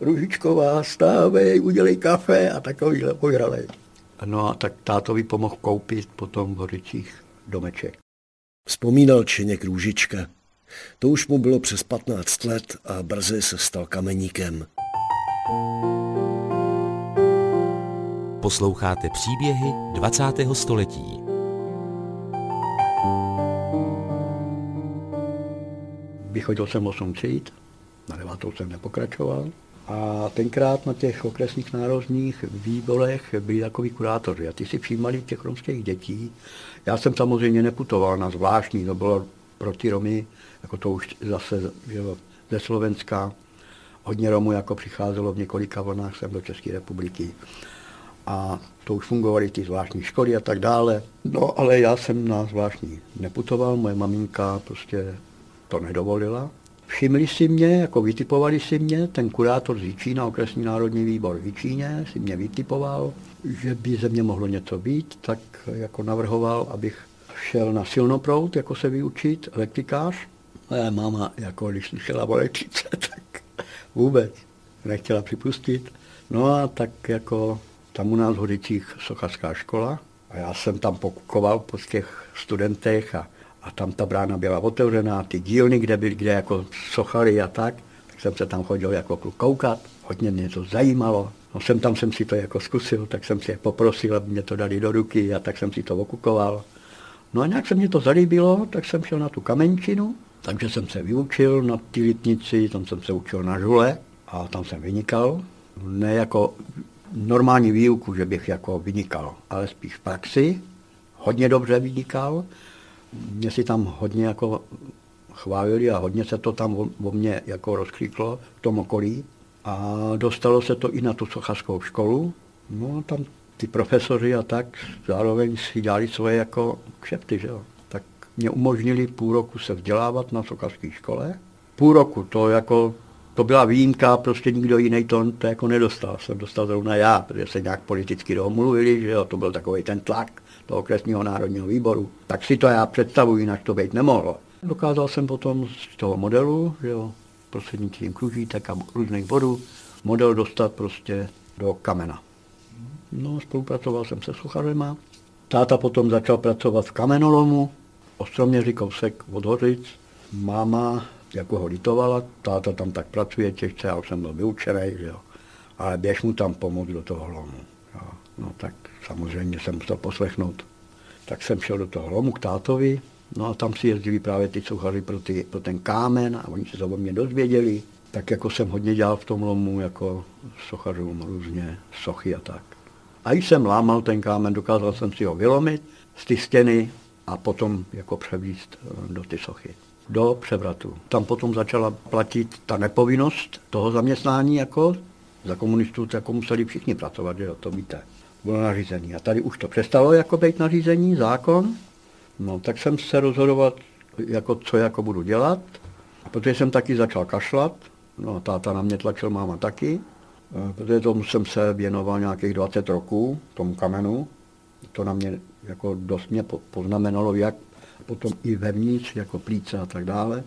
Speaker 3: Ružičková, stávej, udělej kafe a takovýhle pojralej. No a tak tátovi pomohl koupit potom v Hořicích domeček.
Speaker 1: Vzpomínal Čeněk Růžička. To už mu bylo přes 15 let a brzy se stal kameníkem.
Speaker 4: Posloucháte příběhy 20. století.
Speaker 3: Vychodil jsem 8 tříd, na devátou jsem nepokračoval. A tenkrát na těch okresních národních výborech byli takový kurátoři a ty si přijímali těch romských dětí. Já jsem samozřejmě neputoval na zvláštní, to bylo pro ty Romy, jako to už zase že ze Slovenska, hodně Romů jako přicházelo v několika vlnách sem do České republiky. A to už fungovaly ty zvláštní školy a tak dále. No ale já jsem na zvláštní neputoval, moje maminka prostě to nedovolila. Všimli si mě, jako vytipovali si mě, ten kurátor z Jičína, okresní národní výbor v Jičíně, si mě vytipoval, že by ze mě mohlo něco být, tak jako navrhoval, abych šel na silnoprout, jako se vyučit, elektrikář. A máma, jako když slyšela o elektrice, <laughs> tak vůbec nechtěla připustit. No a tak jako tam u nás v Hodicích sochařská škola a já jsem tam pokukoval po těch studentech a a tam ta brána byla otevřená, ty dílny, kde byly, kde jako sochali a tak, tak jsem se tam chodil jako kluk koukat, hodně mě to zajímalo. No jsem tam jsem si to jako zkusil, tak jsem si je poprosil, aby mě to dali do ruky a tak jsem si to okukoval. No a nějak se mě to zalíbilo, tak jsem šel na tu kamenčinu, takže jsem se vyučil na ty litnici, tam jsem se učil na žule a tam jsem vynikal. Ne jako normální výuku, že bych jako vynikal, ale spíš v praxi. Hodně dobře vynikal mě si tam hodně jako chválili a hodně se to tam o mě jako rozkliklo v tom okolí. A dostalo se to i na tu sochařskou školu. No tam ty profesoři a tak zároveň si dělali svoje jako kšefty, že jo. Tak mě umožnili půl roku se vzdělávat na sochařské škole. Půl roku, to jako, to byla výjimka, prostě nikdo jiný to, to jako nedostal. Jsem dostal zrovna já, protože se nějak politicky domluvili, že jo, to byl takový ten tlak toho okresního národního výboru. Tak si to já představuji, jinak to být nemohlo. Dokázal jsem potom z toho modelu, že jo, prostřednictvím kružítek a různých bodů, model dostat prostě do kamena. No, spolupracoval jsem se suchařema. Táta potom začal pracovat v kamenolomu, Ostroměři kousek od Hořic. Máma jako ho litovala, táta tam tak pracuje těžce, já už jsem byl vyučený, že jo. Ale běž mu tam pomoct do toho lomu. Jo. No tak samozřejmě jsem musel poslechnout. Tak jsem šel do toho lomu k tátovi, no a tam si jezdili právě ty suchaři pro, ty, pro ten kámen a oni se to o mě dozvěděli. Tak jako jsem hodně dělal v tom lomu, jako sochařům různě sochy a tak. A když jsem lámal ten kámen, dokázal jsem si ho vylomit z ty stěny a potom jako převíst eh, do ty sochy do převratu. Tam potom začala platit ta nepovinnost toho zaměstnání jako za komunistů, jako museli všichni pracovat, že jo, to víte bylo nařízení. A tady už to přestalo jako být nařízení, zákon. No, tak jsem se rozhodoval, jako, co jako budu dělat. Protože jsem taky začal kašlat, no, táta na mě tlačil, máma taky, protože tomu jsem se věnoval nějakých 20 roků, tomu kamenu. To na mě jako dost mě poznamenalo, jak potom i vevnitř, jako plíce a tak dále.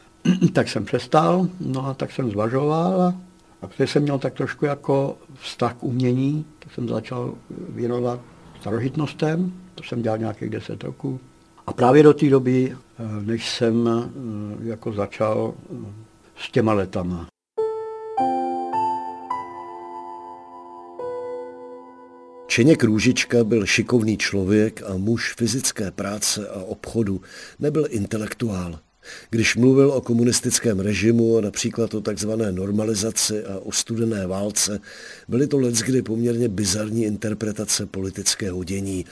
Speaker 3: <clears throat> tak jsem přestal, no a tak jsem zvažoval a a protože jsem měl tak trošku jako vztah k umění, tak jsem začal věnovat starožitnostem, to jsem dělal nějakých deset roků. A právě do té doby, eh, než jsem eh, jako začal eh, s těma letama.
Speaker 1: Čeněk Růžička byl šikovný člověk a muž fyzické práce a obchodu, nebyl intelektuál. Když mluvil o komunistickém režimu, například o takzvané normalizaci a o studené válce, byly to leckdy poměrně bizarní interpretace politického dění.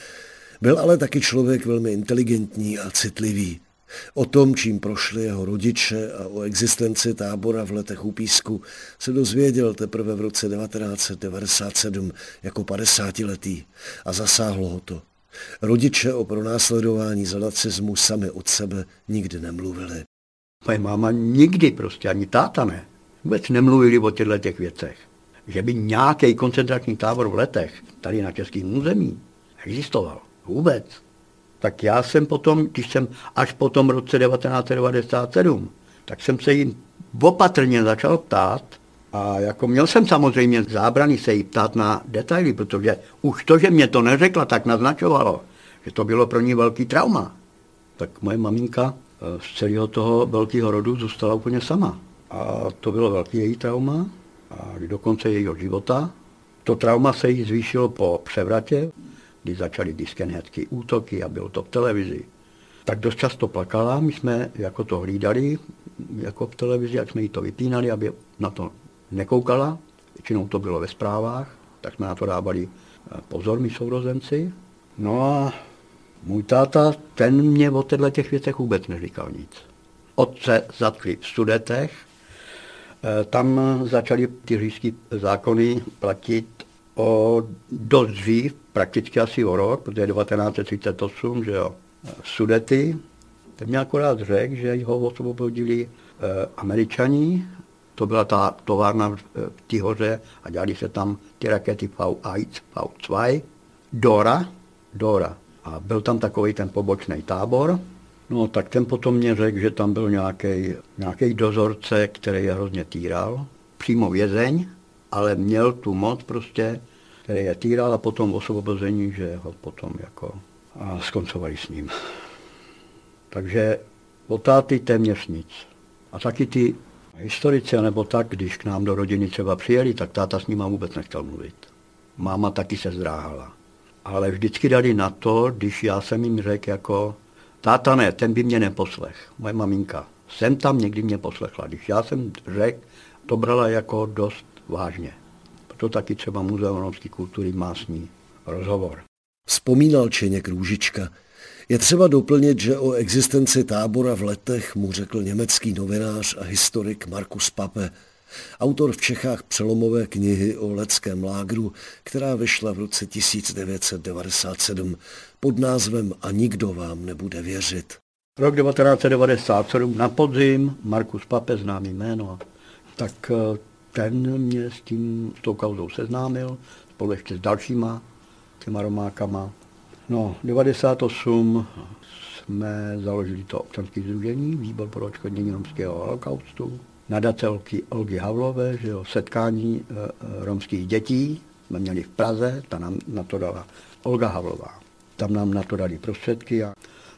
Speaker 1: Byl ale taky člověk velmi inteligentní a citlivý. O tom, čím prošli jeho rodiče a o existenci tábora v letech u písku, se dozvěděl teprve v roce 1997 jako 50 letý a zasáhlo ho to. Rodiče o pronásledování za nacismu sami od sebe nikdy nemluvili.
Speaker 3: Moje máma nikdy prostě, ani táta ne, vůbec nemluvili o těchto těch věcech. Že by nějaký koncentrační tábor v letech tady na českém území existoval. Vůbec. Tak já jsem potom, když jsem až po tom roce 1997, tak jsem se jim opatrně začal ptát, a jako měl jsem samozřejmě zábrany se jí ptát na detaily, protože už to, že mě to neřekla, tak naznačovalo, že to bylo pro ní velký trauma. Tak moje maminka z celého toho velkého rodu zůstala úplně sama. A to bylo velký její trauma, a do konce jejího života. To trauma se jí zvýšilo po převratě, kdy začaly diskenheadské útoky a bylo to v televizi. Tak dost často plakala, my jsme jako to hlídali, jako v televizi, jak jsme jí to vypínali, aby na to nekoukala. Většinou to bylo ve zprávách, tak jsme na to dávali eh, pozor, my sourozenci. No a můj táta, ten mě o těchto těch věcech vůbec neříkal nic. Otce zatkli v Sudetech, eh, tam začaly ty říšské zákony platit o dost dřív, prakticky asi o rok, protože 1938, že jo, Sudety, ten mě akorát řekl, že ho osvobodili eh, američani, to byla ta továrna v Tihoře a dělali se tam ty rakety V1, V2, Dora, Dora. A byl tam takový ten pobočný tábor, No tak ten potom mě řekl, že tam byl nějaký dozorce, který je hrozně týral, přímo vězeň, ale měl tu moc prostě, který je týral a potom osvobození, že ho potom jako a skoncovali s ním. Takže o táty téměř nic. A taky ty historici, nebo tak, když k nám do rodiny třeba přijeli, tak táta s nima vůbec nechtěl mluvit. Máma taky se zdráhala. Ale vždycky dali na to, když já jsem jim řekl jako, táta ne, ten by mě neposlech, moje maminka. Jsem tam někdy mě poslechla. Když já jsem řekl, to brala jako dost vážně. Proto taky třeba Muzeum romské kultury má s ní rozhovor.
Speaker 1: Vzpomínal Čeněk Růžička. Je třeba doplnit, že o existenci tábora v letech mu řekl německý novinář a historik Markus Pape, autor v Čechách přelomové knihy o leckém lágru, která vyšla v roce 1997 pod názvem A nikdo vám nebude věřit.
Speaker 3: Rok 1997 na podzim, Markus Pape, známý jméno, tak eh, ten mě s tím, s tou kauzou seznámil, spolu ještě s dalšíma těma romákama. No, 98 jsme založili to občanské združení, výbor pro odškodnění romského holokaustu, nadatelky Olgy Havlové, že jo, setkání e, romských dětí jsme měli v Praze, ta nám na to dala Olga Havlová. Tam nám na to dali prostředky a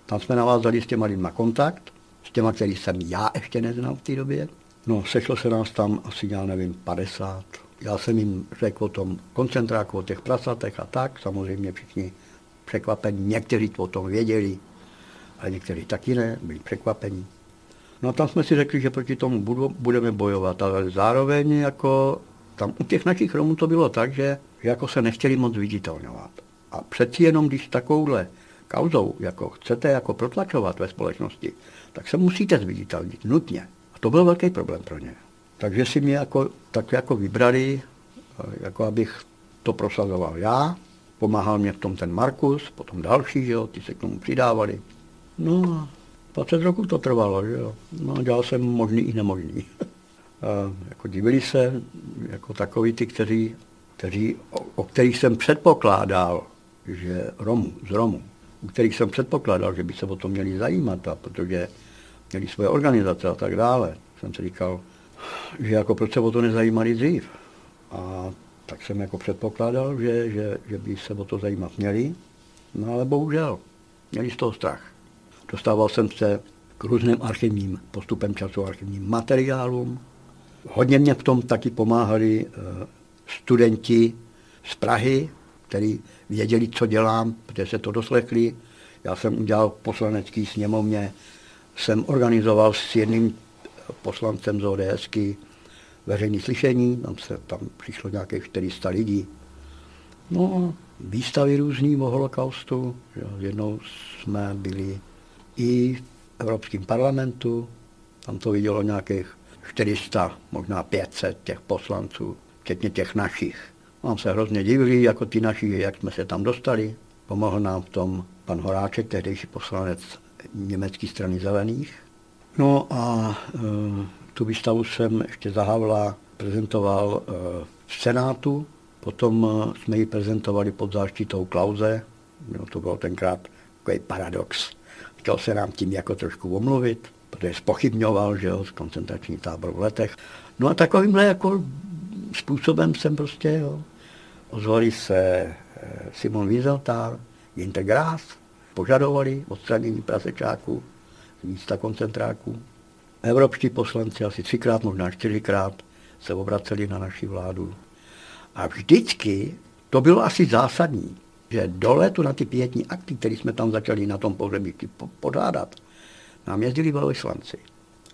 Speaker 3: tam jsme navázali s těma lidma kontakt, s těma, který jsem já ještě neznal v té době. No, sešlo se nás tam asi, já nevím, 50 já jsem jim řekl o tom koncentráku, o těch prasatech a tak, samozřejmě všichni překvapení, někteří o tom věděli, ale někteří taky ne, byli překvapení. No a tam jsme si řekli, že proti tomu budeme bojovat, ale zároveň jako tam u těch našich Romů to bylo tak, že jako se nechtěli moc viditelňovat. A přeci jenom, když takovouhle kauzou jako chcete jako protlačovat ve společnosti, tak se musíte zviditelnit, nutně. A to byl velký problém pro ně. Takže si mě jako, tak jako vybrali, eh, jako abych to prosazoval já. Pomáhal mě v tom ten Markus, potom další, že jo, ty se k tomu přidávali. No a 20 roků to trvalo, že jo. No dělal jsem možný i nemožný. <laughs> a jako divili se, jako takový ty, kteří, kteří, o, o kterých jsem předpokládal, že Romu, z Romu, u kterých jsem předpokládal, že by se o to měli zajímat, a protože měli svoje organizace a tak dále. Jsem si říkal, že jako proč se o to nezajímali dřív. A tak jsem jako předpokládal, že, že, že by se o to zajímat měli, no ale bohužel, měli z toho strach. Dostával jsem se k různým archivním, postupem času archivním materiálům. Hodně mě v tom taky pomáhali eh, studenti z Prahy, kteří věděli, co dělám, protože se to doslechli. Já jsem udělal poslanecký sněmovně, jsem organizoval s jedním poslancem z ODSky veřejné slyšení, tam, se, tam přišlo nějakých 400 lidí. No výstavy různý o holokaustu. Jednou jsme byli i v Evropském parlamentu, tam to vidělo nějakých 400, možná 500 těch poslanců, včetně těch našich. Mám se hrozně divili, jako ty naši, jak jsme se tam dostali. Pomohl nám v tom pan Horáček, tehdejší poslanec německé strany zelených. No a e, tu výstavu jsem ještě za Havla prezentoval e, v Senátu, potom e, jsme ji prezentovali pod záštitou Klauze, no, to bylo tenkrát takový paradox. Chtěl se nám tím jako trošku omluvit, protože spochybňoval, že jo, z koncentrační tábor v letech. No a takovýmhle jako způsobem jsem prostě, jo, ozvali se e, Simon Wieselthal, Ginter Grass, požadovali odstranění prasečáků, místa koncentráků. Evropští poslanci asi třikrát, možná čtyřikrát se obraceli na naši vládu. A vždycky to bylo asi zásadní, že do letu na ty pětní akty, které jsme tam začali na tom pohřebišti podádat, nám jezdili velvyslanci.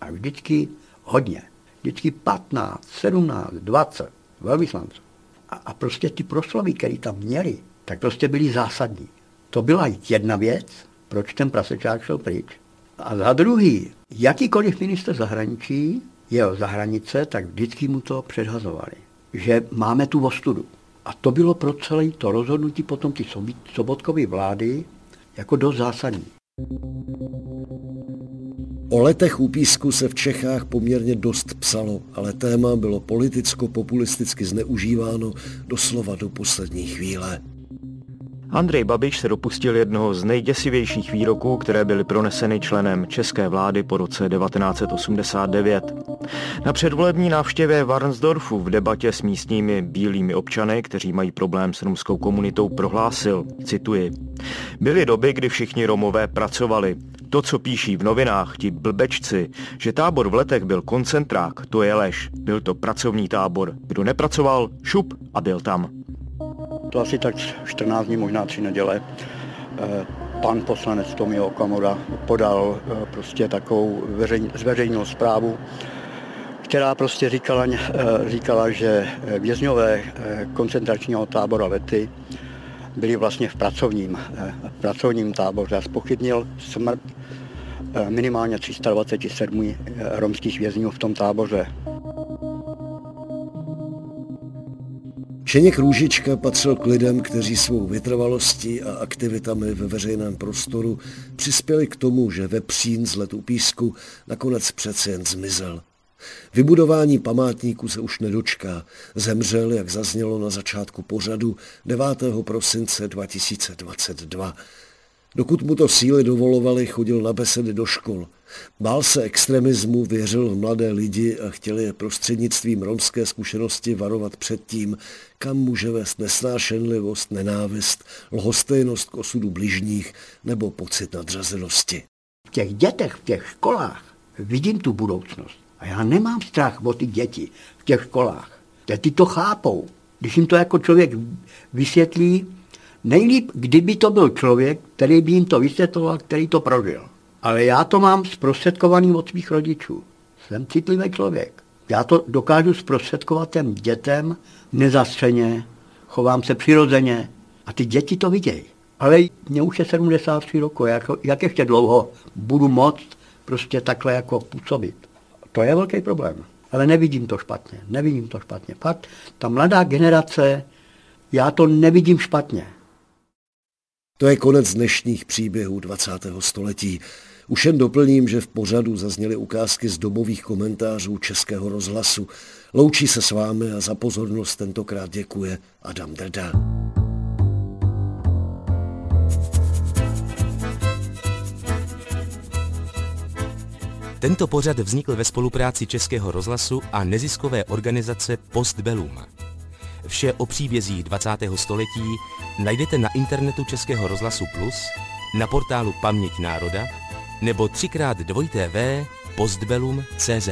Speaker 3: A vždycky hodně. Vždycky 15, 17, 20 velvyslanců. A, a prostě ty proslovy, které tam měli, tak prostě byly zásadní. To byla jedna věc, proč ten prasečák šel pryč. A za druhý, jakýkoliv minister zahraničí jel za hranice, tak vždycky mu to předhazovali, že máme tu ostudu. A to bylo pro celé to rozhodnutí potom ty Sobotkovy vlády jako dost zásadní.
Speaker 1: O letech u písku se v Čechách poměrně dost psalo, ale téma bylo politicko-populisticky zneužíváno doslova do poslední chvíle.
Speaker 6: Andrej Babiš se dopustil jednoho z nejděsivějších výroků, které byly proneseny členem české vlády po roce 1989. Na předvolební návštěvě Varnsdorfu v debatě s místními bílými občany, kteří mají problém s romskou komunitou, prohlásil, cituji, Byly doby, kdy všichni Romové pracovali. To, co píší v novinách ti blbečci, že tábor v letech byl koncentrák, to je lež. Byl to pracovní tábor. Kdo nepracoval, šup a byl tam
Speaker 3: to asi tak 14 dní, možná tři neděle, eh, pan poslanec Tomio Okamura podal eh, prostě takovou veřejn, zveřejnou zprávu, která prostě říkala, eh, říkala, že vězňové koncentračního tábora Lety byli vlastně v pracovním, v pracovním táboře a spochybnil smrt minimálně 327 romských vězňů v tom táboře.
Speaker 1: Šeněk Růžička patřil k lidem, kteří svou vytrvalostí a aktivitami ve veřejném prostoru přispěli k tomu, že vepřín z letu písku nakonec přece jen zmizel. Vybudování památníku se už nedočká. Zemřel, jak zaznělo na začátku pořadu, 9. prosince 2022. Dokud mu to síly dovolovaly, chodil na besedy do škol. Bál se extremismu, věřil v mladé lidi a chtěl je prostřednictvím romské zkušenosti varovat před tím, kam může vést nesnášenlivost, nenávist, lhostejnost k osudu bližních nebo pocit nadřazenosti.
Speaker 3: V těch dětech, v těch školách vidím tu budoucnost. A já nemám strach o ty děti v těch školách. Ty to chápou. Když jim to jako člověk vysvětlí, Nejlíp, kdyby to byl člověk, který by jim to vysvětloval, který to prožil. Ale já to mám zprostředkovaný od svých rodičů. Jsem citlivý člověk. Já to dokážu zprostředkovat těm dětem nezastřeně, chovám se přirozeně a ty děti to vidějí. Ale mě už je 73 roku, jak, jak ještě dlouho budu moct prostě takhle jako působit. To je velký problém. Ale nevidím to špatně, nevidím to špatně. Fakt, ta mladá generace, já to nevidím špatně.
Speaker 1: To je konec dnešních příběhů 20. století. Už jen doplním, že v pořadu zazněly ukázky z dobových komentářů Českého rozhlasu. Loučí se s vámi a za pozornost tentokrát děkuje Adam Drda.
Speaker 4: Tento pořad vznikl ve spolupráci Českého rozhlasu a neziskové organizace Postbellum. Vše o příbězích 20. století najdete na internetu Českého rozhlasu Plus, na portálu Paměť národa nebo třikrát dvojité v postbelum.cz.